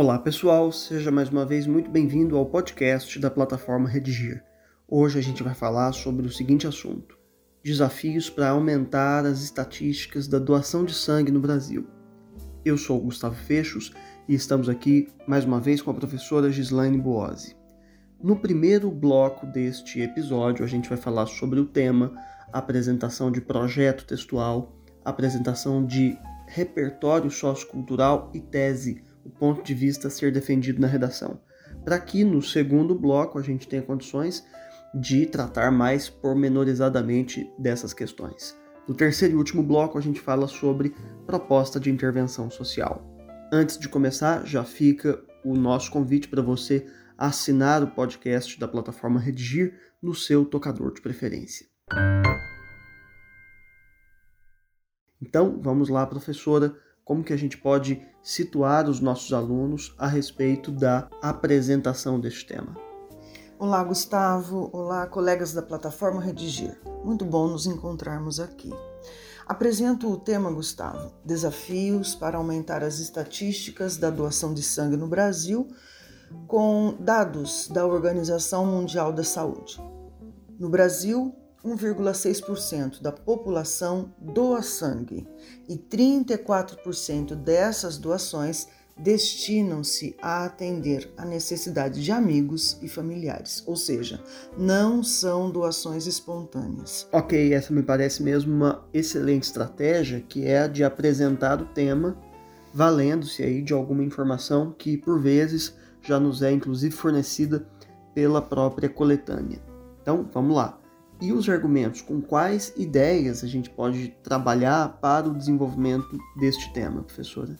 Olá pessoal, seja mais uma vez muito bem-vindo ao podcast da plataforma Redigir. Hoje a gente vai falar sobre o seguinte assunto: desafios para aumentar as estatísticas da doação de sangue no Brasil. Eu sou o Gustavo Fechos e estamos aqui mais uma vez com a professora Gislaine Boazzi. No primeiro bloco deste episódio, a gente vai falar sobre o tema apresentação de projeto textual, apresentação de repertório sociocultural e tese, o ponto de vista a ser defendido na redação. Para que no segundo bloco a gente tenha condições de tratar mais pormenorizadamente dessas questões. No terceiro e último bloco a gente fala sobre proposta de intervenção social. Antes de começar, já fica o nosso convite para você assinar o podcast da plataforma Redigir no seu tocador de preferência. Então, vamos lá, professora, como que a gente pode situar os nossos alunos a respeito da apresentação deste tema? Olá, Gustavo. Olá, colegas da plataforma Redigir. Muito bom nos encontrarmos aqui. Apresento o tema, Gustavo: Desafios para aumentar as estatísticas da doação de sangue no Brasil, com dados da Organização Mundial da Saúde. No Brasil, 1,6% da população doa sangue e 34% dessas doações destinam-se a atender a necessidade de amigos e familiares, ou seja, não são doações espontâneas. Ok, essa me parece mesmo uma excelente estratégia, que é a de apresentar o tema valendo-se aí de alguma informação que por vezes já nos é inclusive fornecida pela própria coletânea. Então, vamos lá e os argumentos, com quais ideias a gente pode trabalhar para o desenvolvimento deste tema, professora?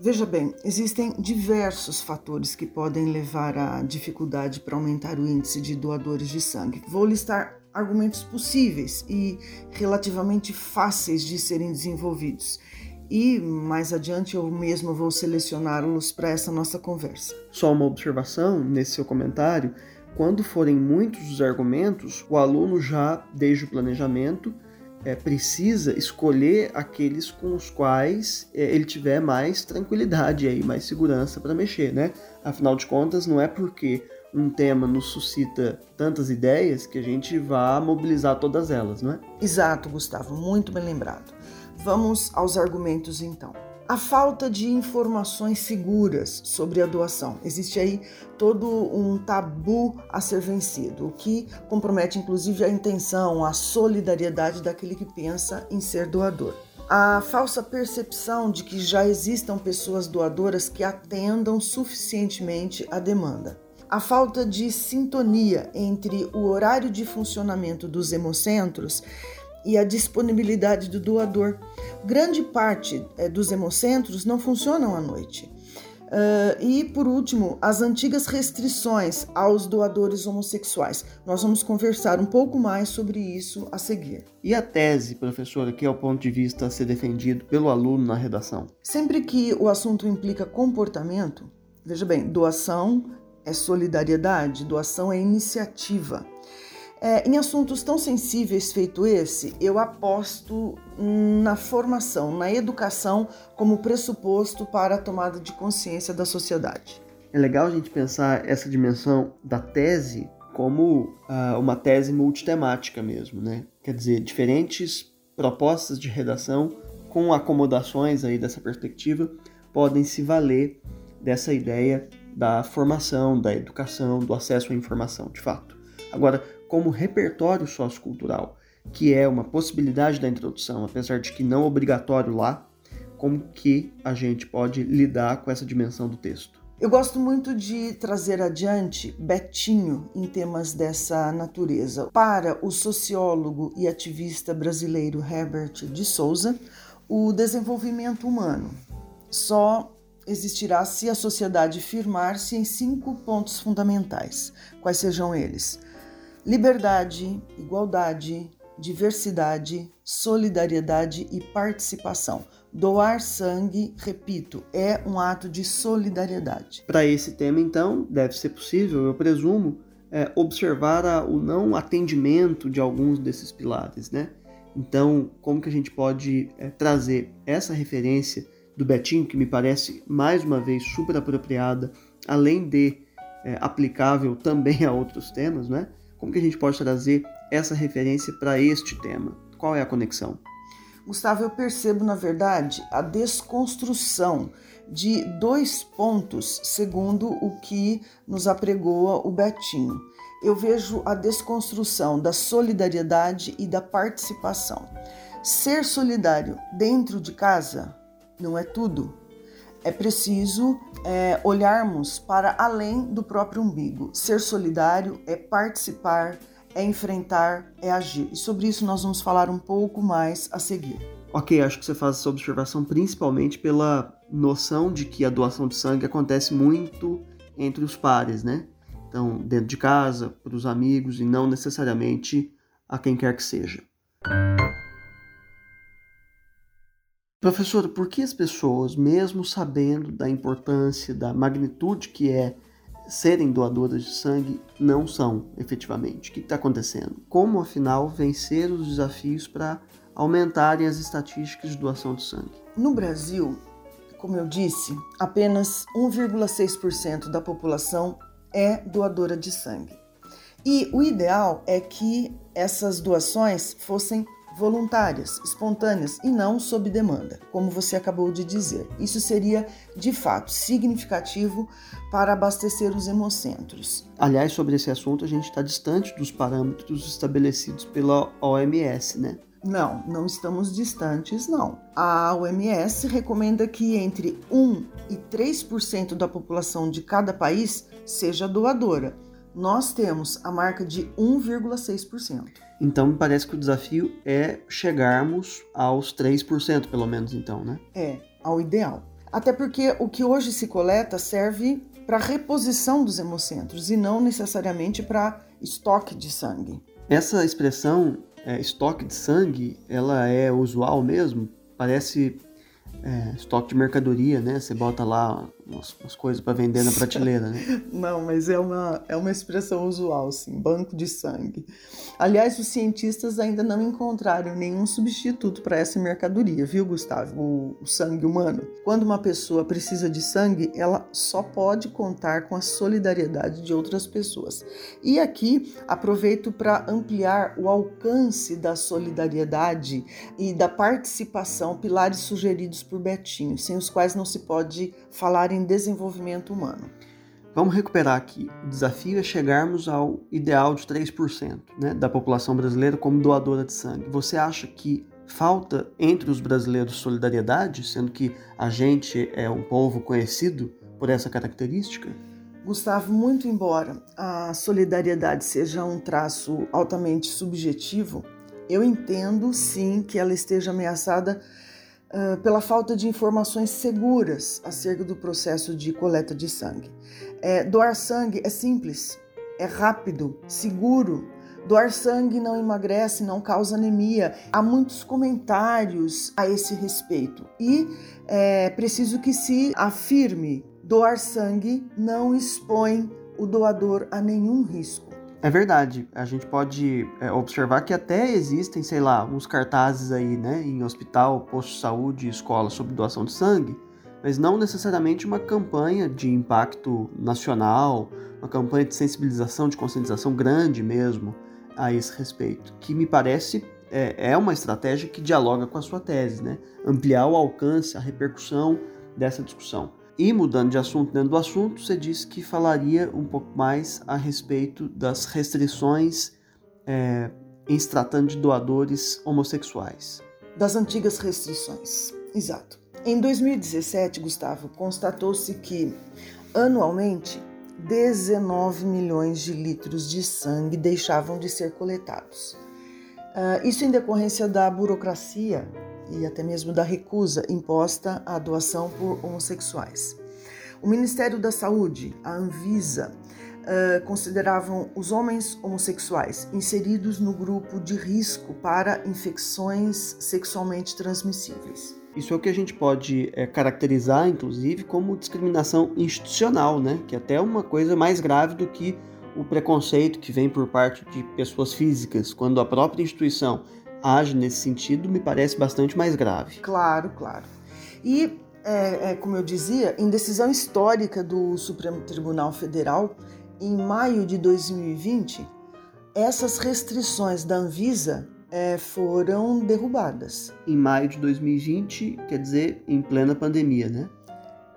Veja bem, existem diversos fatores que podem levar à dificuldade para aumentar o índice de doadores de sangue. Vou listar argumentos possíveis e relativamente fáceis de serem desenvolvidos. E mais adiante eu mesmo vou selecioná-los para essa nossa conversa. Só uma observação nesse seu comentário quando forem muitos os argumentos, o aluno já, desde o planejamento, é, precisa escolher aqueles com os quais é, ele tiver mais tranquilidade e mais segurança para mexer, né? Afinal de contas, não é porque um tema nos suscita tantas ideias que a gente vá mobilizar todas elas, não é? Exato, Gustavo, muito bem lembrado. Vamos aos argumentos então a falta de informações seguras sobre a doação. Existe aí todo um tabu a ser vencido, o que compromete inclusive a intenção, a solidariedade daquele que pensa em ser doador. A falsa percepção de que já existam pessoas doadoras que atendam suficientemente a demanda a falta de sintonia entre o horário de funcionamento dos hemocentros e a disponibilidade do doador. Grande parte é, dos hemocentros não funcionam à noite. Uh, e, por último, as antigas restrições aos doadores homossexuais. Nós vamos conversar um pouco mais sobre isso a seguir. E a tese, professora, que é o ponto de vista a ser defendido pelo aluno na redação? Sempre que o assunto implica comportamento, veja bem, doação é solidariedade, doação é iniciativa. É, em assuntos tão sensíveis feito esse, eu aposto na formação, na educação como pressuposto para a tomada de consciência da sociedade. É legal a gente pensar essa dimensão da tese como uh, uma tese multitemática mesmo, né? Quer dizer, diferentes propostas de redação com acomodações aí dessa perspectiva podem se valer dessa ideia da formação, da educação, do acesso à informação, de fato. Agora, como repertório sociocultural, que é uma possibilidade da introdução, apesar de que não obrigatório lá, como que a gente pode lidar com essa dimensão do texto. Eu gosto muito de trazer adiante Betinho em temas dessa natureza. Para o sociólogo e ativista brasileiro Herbert de Souza, o desenvolvimento humano só existirá se a sociedade firmar-se em cinco pontos fundamentais. Quais sejam eles? Liberdade, igualdade, diversidade, solidariedade e participação. Doar sangue, repito, é um ato de solidariedade. Para esse tema, então, deve ser possível, eu presumo, é, observar a, o não atendimento de alguns desses pilares, né? Então, como que a gente pode é, trazer essa referência do Betinho, que me parece mais uma vez super apropriada, além de é, aplicável também a outros temas, né? Como que a gente pode trazer essa referência para este tema? Qual é a conexão? Gustavo, eu percebo, na verdade, a desconstrução de dois pontos, segundo o que nos apregoa o Betinho. Eu vejo a desconstrução da solidariedade e da participação. Ser solidário dentro de casa não é tudo. É preciso é, olharmos para além do próprio umbigo. Ser solidário é participar, é enfrentar, é agir. E sobre isso nós vamos falar um pouco mais a seguir. Ok, acho que você faz essa observação principalmente pela noção de que a doação de sangue acontece muito entre os pares, né? Então, dentro de casa, para os amigos e não necessariamente a quem quer que seja. Professor, por que as pessoas, mesmo sabendo da importância, da magnitude que é serem doadoras de sangue, não são efetivamente? O que está acontecendo? Como, afinal, vencer os desafios para aumentarem as estatísticas de doação de sangue? No Brasil, como eu disse, apenas 1,6% da população é doadora de sangue. E o ideal é que essas doações fossem voluntárias, espontâneas e não sob demanda, como você acabou de dizer. Isso seria de fato significativo para abastecer os hemocentros. Aliás, sobre esse assunto, a gente está distante dos parâmetros estabelecidos pela OMS, né? Não, não estamos distantes, não. A OMS recomenda que entre 1 e 3% da população de cada país seja doadora. Nós temos a marca de 1,6%. Então, me parece que o desafio é chegarmos aos 3%, pelo menos, então, né? É, ao ideal. Até porque o que hoje se coleta serve para reposição dos hemocentros e não necessariamente para estoque de sangue. Essa expressão é, estoque de sangue, ela é usual mesmo? Parece é, estoque de mercadoria, né? Você bota lá umas, umas coisas para vender na prateleira, né? Não, mas é uma, é uma expressão usual, sim, banco de sangue. Aliás, os cientistas ainda não encontraram nenhum substituto para essa mercadoria, viu, Gustavo? O, o sangue humano. Quando uma pessoa precisa de sangue, ela só pode contar com a solidariedade de outras pessoas. E aqui aproveito para ampliar o alcance da solidariedade e da participação, pilares sugeridos por Betinho, sem os quais não se pode falar em em desenvolvimento humano. Vamos recuperar aqui. O desafio é chegarmos ao ideal de 3% né, da população brasileira como doadora de sangue. Você acha que falta entre os brasileiros solidariedade, sendo que a gente é um povo conhecido por essa característica? Gustavo, muito embora a solidariedade seja um traço altamente subjetivo, eu entendo sim que ela esteja ameaçada pela falta de informações seguras acerca do processo de coleta de sangue. É, doar sangue é simples, é rápido, seguro. Doar sangue não emagrece, não causa anemia. Há muitos comentários a esse respeito e é preciso que se afirme: doar sangue não expõe o doador a nenhum risco. É verdade. A gente pode é, observar que até existem, sei lá, uns cartazes aí, né, em hospital, posto de saúde, escola sobre doação de sangue, mas não necessariamente uma campanha de impacto nacional, uma campanha de sensibilização, de conscientização grande mesmo a esse respeito, que me parece é, é uma estratégia que dialoga com a sua tese, né? Ampliar o alcance, a repercussão dessa discussão. E mudando de assunto dentro do assunto, você disse que falaria um pouco mais a respeito das restrições é, em se tratando de doadores homossexuais. Das antigas restrições, exato. Em 2017, Gustavo, constatou-se que anualmente 19 milhões de litros de sangue deixavam de ser coletados. Uh, isso em decorrência da burocracia e até mesmo da recusa imposta à doação por homossexuais. O Ministério da Saúde, a Anvisa, uh, consideravam os homens homossexuais inseridos no grupo de risco para infecções sexualmente transmissíveis. Isso é o que a gente pode é, caracterizar, inclusive, como discriminação institucional, né? que é até uma coisa mais grave do que o preconceito que vem por parte de pessoas físicas, quando a própria instituição age nesse sentido, me parece bastante mais grave. Claro, claro. E é, é, como eu dizia, em decisão histórica do Supremo Tribunal Federal, em maio de 2020, essas restrições da Anvisa é, foram derrubadas. Em maio de 2020, quer dizer, em plena pandemia, né?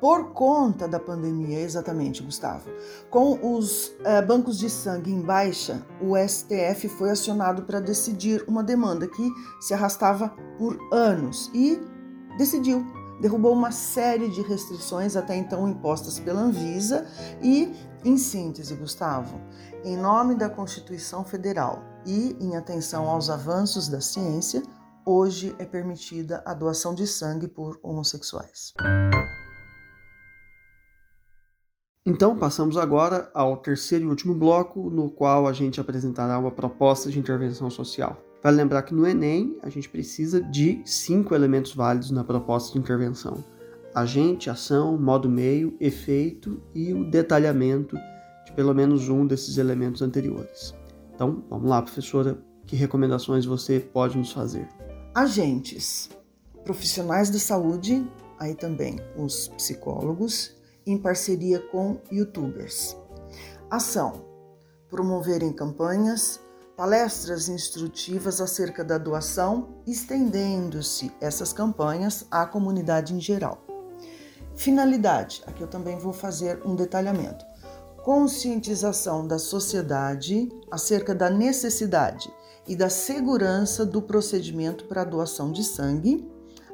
Por conta da pandemia, exatamente, Gustavo. Com os é, bancos de sangue em baixa, o STF foi acionado para decidir uma demanda que se arrastava por anos e decidiu derrubou uma série de restrições até então impostas pela Anvisa e, em síntese, Gustavo, em nome da Constituição Federal e em atenção aos avanços da ciência, hoje é permitida a doação de sangue por homossexuais. Então, passamos agora ao terceiro e último bloco, no qual a gente apresentará uma proposta de intervenção social. Vale lembrar que no Enem a gente precisa de cinco elementos válidos na proposta de intervenção: agente, ação, modo meio, efeito e o detalhamento de pelo menos um desses elementos anteriores. Então, vamos lá, professora, que recomendações você pode nos fazer? Agentes, profissionais da saúde, aí também os psicólogos, em parceria com youtubers. Ação: promoverem campanhas palestras instrutivas acerca da doação, estendendo-se essas campanhas à comunidade em geral. Finalidade: aqui eu também vou fazer um detalhamento. Conscientização da sociedade acerca da necessidade e da segurança do procedimento para a doação de sangue,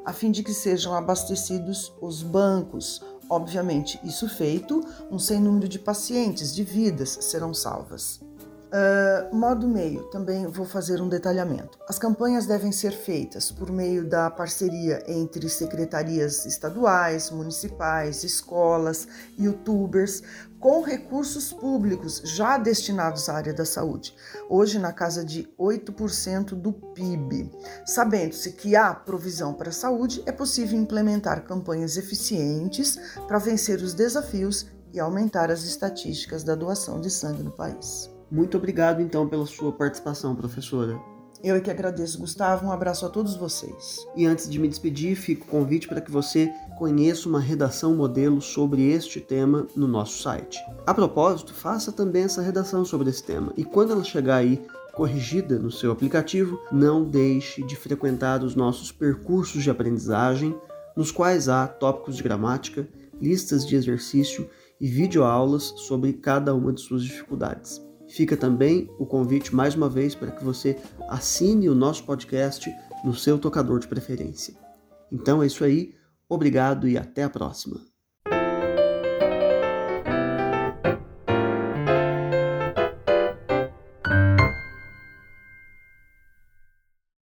a fim de que sejam abastecidos os bancos. Obviamente, isso feito, um sem número de pacientes, de vidas serão salvas. Uh, modo meio, também vou fazer um detalhamento. As campanhas devem ser feitas por meio da parceria entre secretarias estaduais, municipais, escolas, youtubers, com recursos públicos já destinados à área da saúde, hoje na casa de 8% do PIB. Sabendo-se que há provisão para a saúde, é possível implementar campanhas eficientes para vencer os desafios e aumentar as estatísticas da doação de sangue no país. Muito obrigado então pela sua participação, professora. Eu é que agradeço, Gustavo. Um abraço a todos vocês. E antes de me despedir, fica o convite para que você conheça uma redação modelo sobre este tema no nosso site. A propósito, faça também essa redação sobre esse tema. E quando ela chegar aí corrigida no seu aplicativo, não deixe de frequentar os nossos percursos de aprendizagem, nos quais há tópicos de gramática, listas de exercício e videoaulas sobre cada uma de suas dificuldades. Fica também o convite mais uma vez para que você assine o nosso podcast no seu tocador de preferência. Então é isso aí, obrigado e até a próxima.